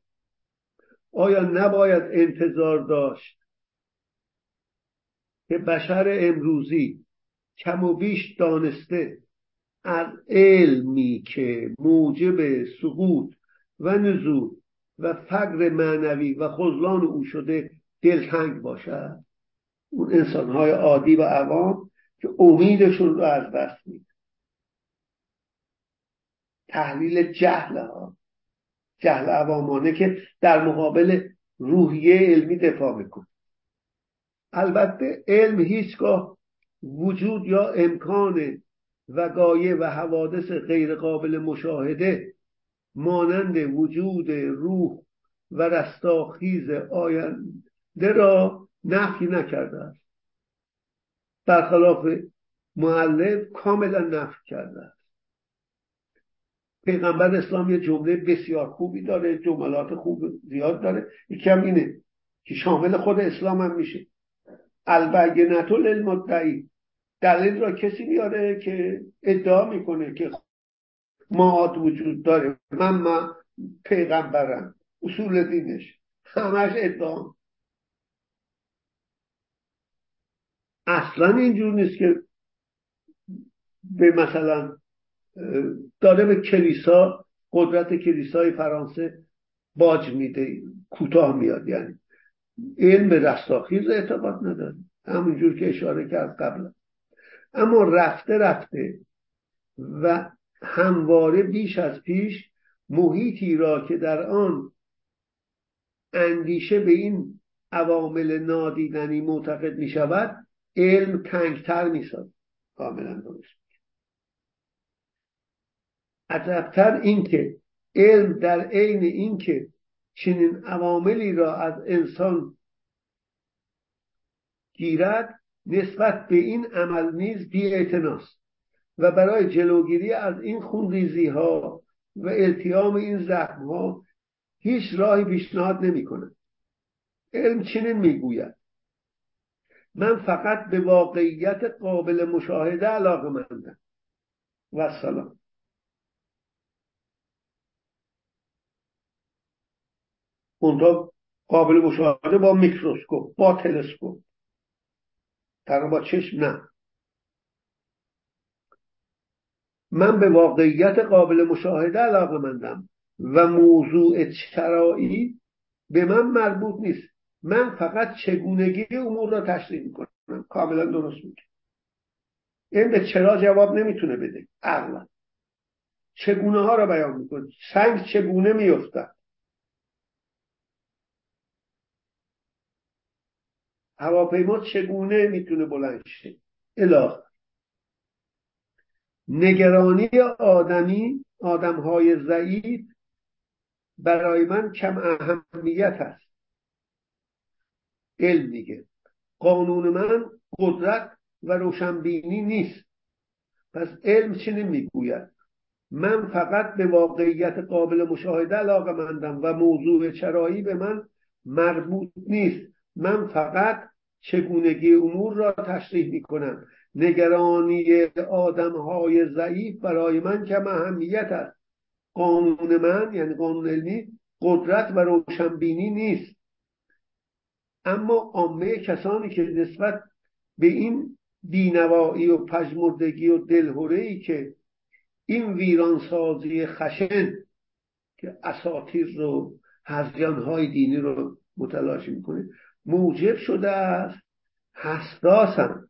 آیا نباید انتظار داشت که بشر امروزی کم و بیش دانسته از علمی که موجب سقوط و نزول و فقر معنوی و خزلان او شده دلتنگ باشد. اون انسانهای عادی و عوام که امیدشون رو از دست میده تحلیل جهل ها. جهل عوامانه که در مقابل روحیه علمی دفاع می‌کنه. البته علم هیچگاه وجود یا امکان وقایع و حوادث غیر قابل مشاهده مانند وجود روح و رستاخیز آینده را نفی نکرده است. برخلاف معلف کاملا نفی کرده است. پیغمبر اسلام یه جمله بسیار خوبی داره جملات خوب زیاد داره. یکم اینه که شامل خود اسلام هم میشه. البینت للمدعی دلیل را کسی میاره که ادعا می‌کنه که معاد وجود داره. من من پیغمبرم. اصول دینش. همش ادعا. اصلا اینجور نیست که به مثلا داره به کلیسا قدرت کلیسای فرانسه باج میده کوتاه میاد. یعنی علم به رستاخیز اعتقاد نداره همونجور که اشاره کرد قبل. اما رفته رفته و همواره بیش از پیش محیطی را که در آن اندیشه به این عوامل نادیدنی معتقد می شود علم تنگتر می ساد کاملا درست. عجبتر اینکه علم در عین اینکه چنین عواملی را از انسان گیرد نسبت به این عمل نیز بی و برای جلوگیری از این خونریزی ها و التیام این زخم ها هیچ راهی پیشنهاد نمی کند علم چنین می‌گوید من فقط به واقعیت قابل مشاهده علاقه مندم و سلام اونجا قابل مشاهده با میکروسکوپ با تلسکوپ. در با چشم نه. من به واقعیت قابل مشاهده علاقه مندم و موضوع چرایی به من مربوط نیست. من فقط چگونگی امور را تشریح می‌کنم. کاملا درست میگه. این به چرا جواب نمی‌تونه بده. عقلا. چگونه ها را بیان می‌کنه. سنگ چگونه میفتد هواپیما چگونه می‌تونه بلند شه؟ الاخ نگرانی آدمی آدمهای ضعیف برای من کم اهمیت است. علم میگه. قانون من قدرت و روشنبینی نیست. پس علم چنین می‌گوید من فقط به واقعیت قابل مشاهده علاقه مندم و موضوع چرایی به من مربوط نیست. من فقط چگونگی امور را تشریح می کنم نگرانی آدم های ضعیف برای من کم اهمیت است. قانون من یعنی قانون علمی قدرت و روشنبینی نیست. اما عامه کسانی که نسبت به این بینوایی و پژمردگی و دلهوره ای که این ویرانسازی خشن که اساتیر رو های دینی رو متلاشی می‌کنه موجب شده است حساسم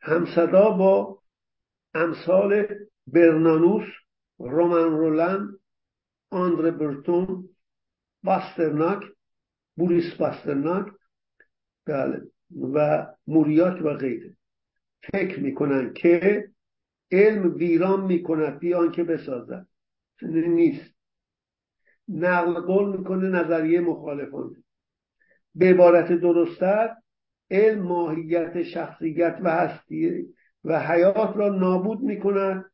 همصدا با امثال برنانوس رومن رولن آندر برتون باسترناک بوریس باسترناک بله و موریات و غیره. فکر می‌کنن که علم ویران می‌کند بیان که بسازد نیست. نقل قول می‌کنه نظریه مخالفانه. به عبارت درستتر علم ماهیت شخصیت و هستی و حیات را نابود می‌کند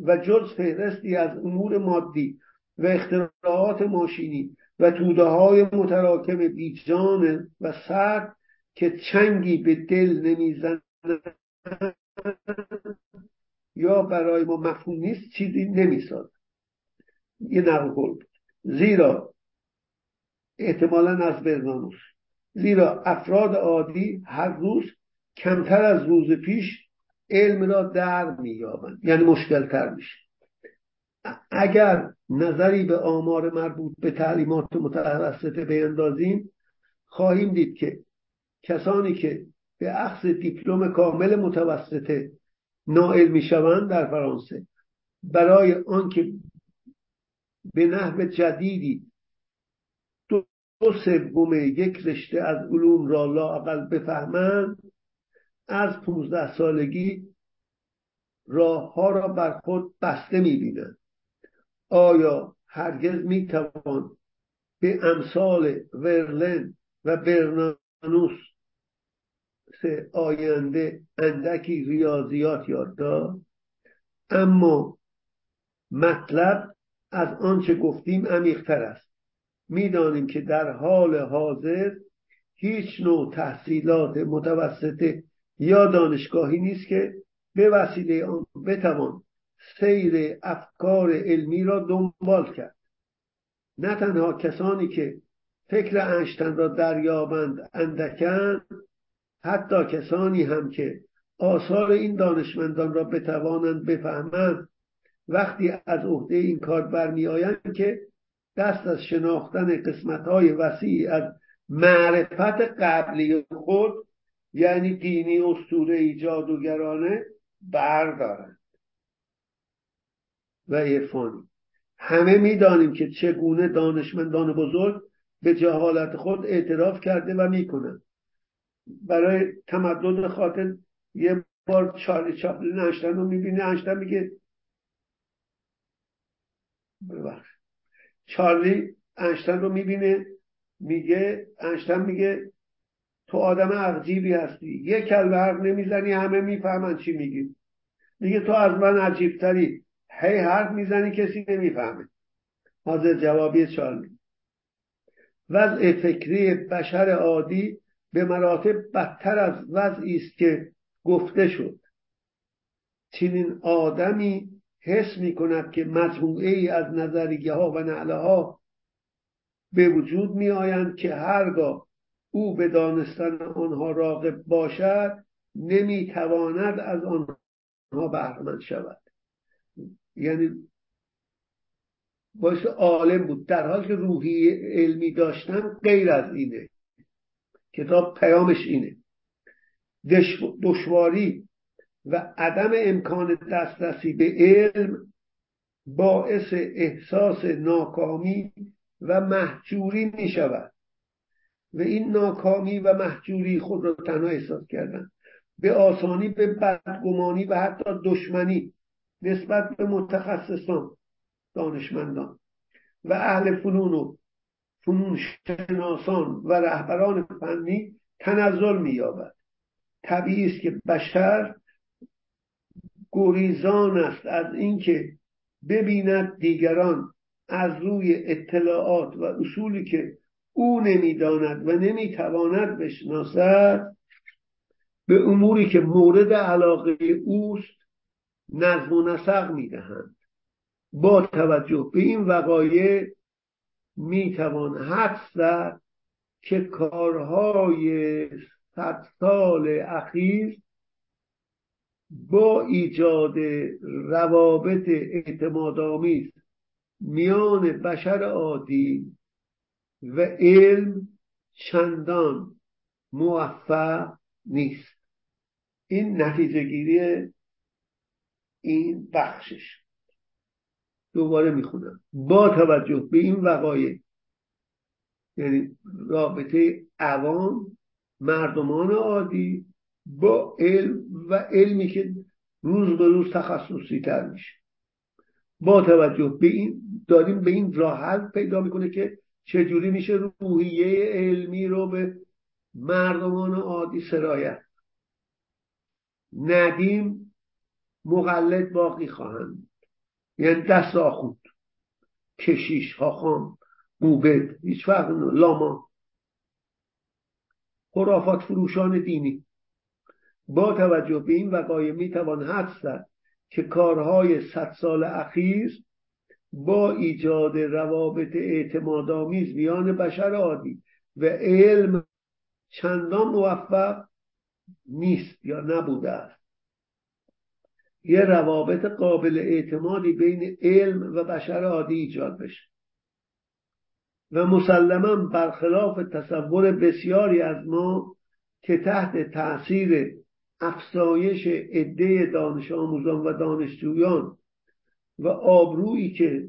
و جز فهرستی از امور مادی و اختراعات ماشینی و توده های متراکم بیجان و سرد که چنگی به دل نمی‌زند یا برای ما مفهوم نیست چیزی نمی‌سازد. یه نقل قول زیرا احتمالا از برناموس. زیرا افراد عادی هر روز کمتر از روز پیش علم را در مییابند. یعنی مشکل تر میشه. اگر نظری به آمار مربوط به تعلیمات متوسطه بیندازیم خواهیم دید که کسانی که به اخذ دیپلم کامل متوسطه نائل می‌شوند در فرانسه برای آنکه به نحو جدیدی دو, سوم یک رشته از علوم را لاقل بفهمند از پونزده سالگی راه ها را بر خود بسته می‌بینند. آیا هرگز می‌توان به امثال ورلن و برنانوس سه آینده اندکی ریاضیات یاد داد؟ اما مطلب از آنچه گفتیم عمیقتر است. می‌دانیم که در حال حاضر هیچ نوع تحصیلات متوسطه یا دانشگاهی نیست که به وسیله آن بتوان سیر افکار علمی را دنبال کرد. نه تنها کسانی که فکر انشتن را دریابند اندکند حتی کسانی هم که آثار این دانشمندان را بتوانند بفهمند وقتی از عهده این کار برمیآیند که دست از شناختن قسمت های وسیعی از معرفت قبلی خود یعنی دینی اسطوره جادوگرانه بردارند. و عرفانی. همه می‌دانیم که چگونه دانشمندان بزرگ به جهالت خود اعتراف کرده و می‌کنند. برای تمدد خاطر یه بار چارلی چاپلین انشتن رو می‌بینه انشتن میگه ببخش چارلی انشتن رو می‌بینه میگه انشتن میگه تو آدم عجیبی هستی. یک کلمه حرف نمی‌زنی همه می‌فهمن چی میگی. میگه تو از من عجیبتری. هی حرف می‌زنی کسی نمی‌فهمه. حاضر جوابی چارلی. وضع فکری بشر عادی به مراتب بدتر از وضعی است که گفته شد. چنین آدمی حس می کند که مجموعه ای از نظریه ها و نعله ها به وجود می آیند که هرگاه او به دانستن آنها راغب باشد نمی تواند از آنها بهرمند شود. یعنی باعث عالم بود. در حال که روحی علمی داشتن غیر از اینه. کتاب پیامش اینه. دشواری و عدم امکان دسترسی به علم باعث احساس ناکامی و محجوری می شود و این ناکامی و محجوری خود را تنها احساس کردن. به آسانی به بدگمانی و حتی دشمنی نسبت به متخصصان دانشمندان و اهل فنون و فنون شناسان و رهبران فنی تنزل مییابد. طبیعی است که بشر گریزان است از اینکه ببیند دیگران از روی اطلاعات و اصولی که او نمی‌داند و نمی‌تواند بشناسد به اموری که مورد علاقه اوست نظم و نسق می‌دهند. با توجه به این وقایع می‌توان حدس زد که کارهای صد سال اخیر با ایجاد روابط اعتمادآمیز میان بشر عادی و علم چندان موفق نیست. این نتیجه گیری این بخشش. دوباره می‌خونم. با توجه به این وقایع یعنی رابطه عوام مردمان عادی با علم و علمی که روز به روز تخصصی تر میشه. با توجه به این داریم به این راه حل پیدا می‌کنه که چجوری میشه روحیه علمی رو به مردمان عادی سرایت. ندیم مقلد باقی خواهند یعنی دست آخوند. کشیش خاخام موبد هیچ فرق لاما خرافات فروشان دینی. با توجه به این وقایع می‌توان حدس زد که کارهای صد سال اخیر با ایجاد روابط اعتمادآمیز میان بشر عادی و علم چندان موفق نیست یا نبوده است. یه روابط قابل اعتمادی بین علم و بشر عادی ایجاد بشه. و مسلما برخلاف تصور بسیاری از ما که تحت تاثیر افزایش عده دانش آموزان و دانشجویان و آبرویی که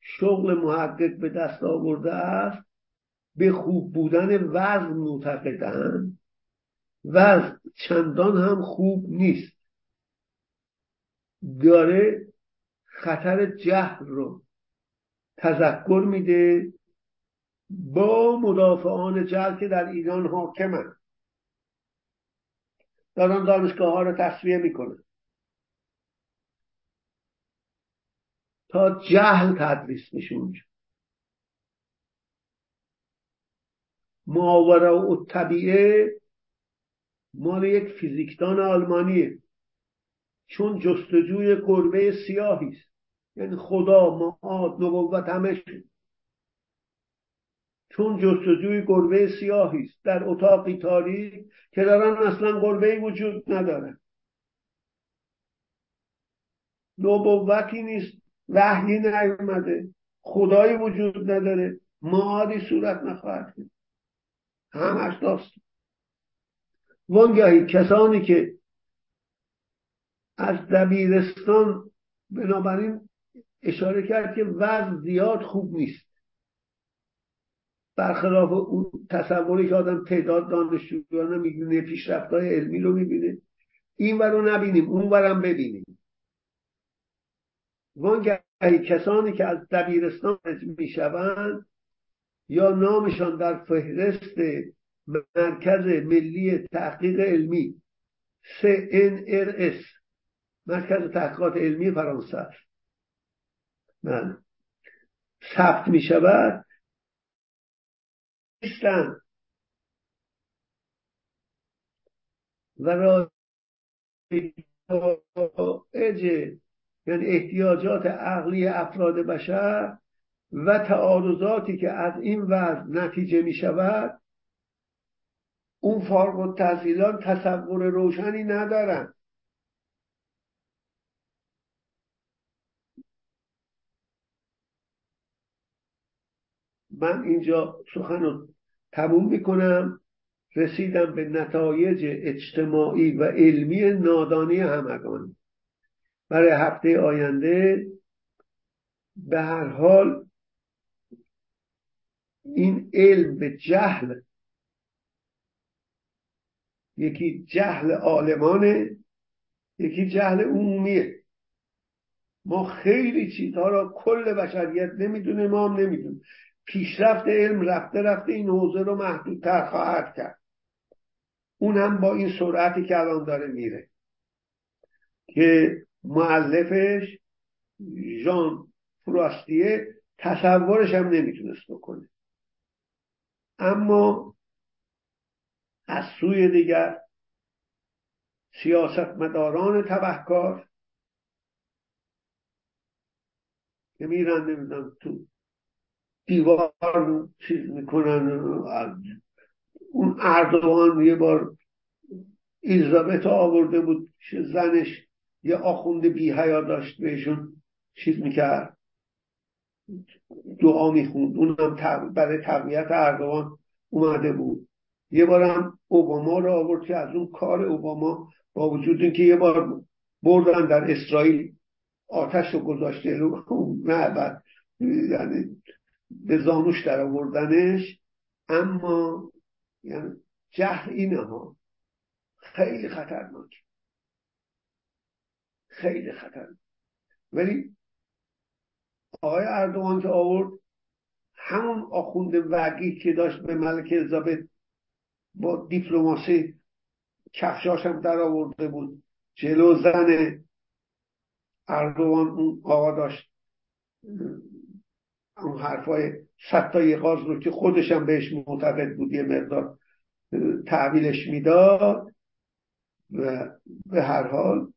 شغل محقق به دست آورده است به خوب بودن وزن معتقدند وزن چندان هم خوب نیست. داره خطر جهل رو تذکر میده با مدافعان جهل که در ایران حاکمند. دارن دانشگاه ها رو تصویه می‌کنن. تا جهل تدریس میشه اونجا. و طبیعه مال یک فیزیکدان آلمانیه. چون جستجوی گربه سیاهی است. یعنی خدا معاد نبوت همه چون جستجوی گربه سیاهی است. در اتاقی تاریک که دارن اصلا گربه وجود نداره. نبوتی نیست. وحی نیومده خدایی وجود نداره. معادی صورت نخواهد کرد همش داست. وانگاهی کسانی که از دبیرستان بنابراین اشاره کرد که وضع زیاد خوب نیست. برخلاف اون تصوری که آدم تعداد دانشجویان می‌بینه پیشرفت های علمی رو می‌بینه این رو نبینیم اون ورم ببینیم وانگهی کسانی که از دبیرستان می‌شوند یا نامشان در فهرست مرکز ملی تحقیق علمی CNRS مرکز تحقیقات علمی فرانسه است بله. ثبت می شود نیستند و رایج یعنی احتیاجات عقلی افراد بشر و تعارضاتی که از این وضع نتیجه می شود اون فارغ و تحصیلان تصور روشنی ندارن. من اینجا سخن رو تموم می‌کنم. رسیدم به نتایج اجتماعی و علمی نادانی همگان. برای هفته آینده به هر حال این علم به جهل یکی جهل عالمانه یکی جهل عمومیه. ما خیلی چیزها را کل بشریت نمی‌دونه ما هم نمی‌دونه پیشرفت علم رفته رفته این حوزه رو محدودتر خواهد کرد. اون هم با این سرعتی که الان داره میره. که معلفش ژان فراستیه تصورش هم نمی‌تونست بکنه. اما از سوی دیگر سیاستمداران تبهکار که میرن نمی‌دونم تو دیوار چیز می‌کنن اون اردوان یه بار ایزابت آورده بود زنش یه آخوند بی حیا داشت بهشون چیز می‌کرد. دعا می‌خوند. اونم برای تقویت اردوان اومده بود. یه بارم اوباما رو آورد که از اون کار اوباما با وجود اینکه یه بار بردن در اسرائیل آتش رو گذاشته نه بعد یعنی به زانوش در آوردنش اما یعنی جهل اینه ها خیلی خطرناک. خیلی خطرناک. ولی آقای اردوان که آورد همون آخوند وگی که داشت به ملک الزابت با دیپلماسی کفشاش هم در آورده بود جلو زن اردوان اون آقا داشت اون حرفای ستای غاز رو که خودشم بهش معتقد بود یه مقدار تحویلش می‌داد و به هر حال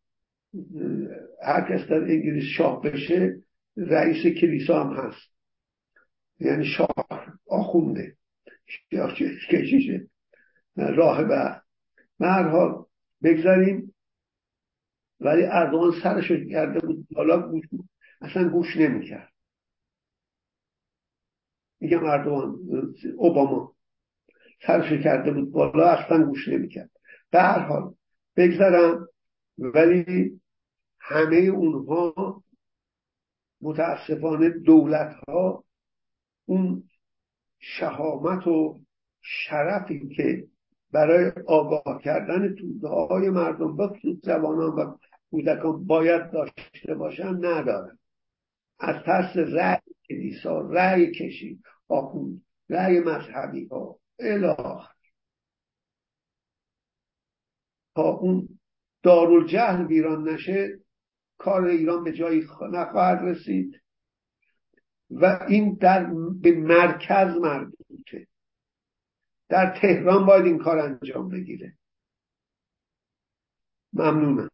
هر کس در انگلیس شاه بشه رئیس کلیسا هم هست. یعنی شاه آخونده کشیشه راهبه به هر حال بگذاریم. ولی اردوان سرش کرده بود حالا گوش اصلا گوش نمی‌کرد. میگم اردوان اوباما سرش کرده بود بالا اصلا گوش نمی‌کرد. به هر حال بگذارم ولی همه اونها متاسفانه دولت ها اون شهامت و شرفی که برای آگاه کردن توده های مردم بخصوص زبانان و کودکان باید داشته باشن ندارن. از ترس رأی کلیسا رأی کشی آخوند رأی مذهبی ها. اله. تا اون دارالجهل ویران نشه کار ایران به جایی نخواهد رسید و این در به مرکز مربوطه در تهران باید این کار انجام بگیره. ممنونم.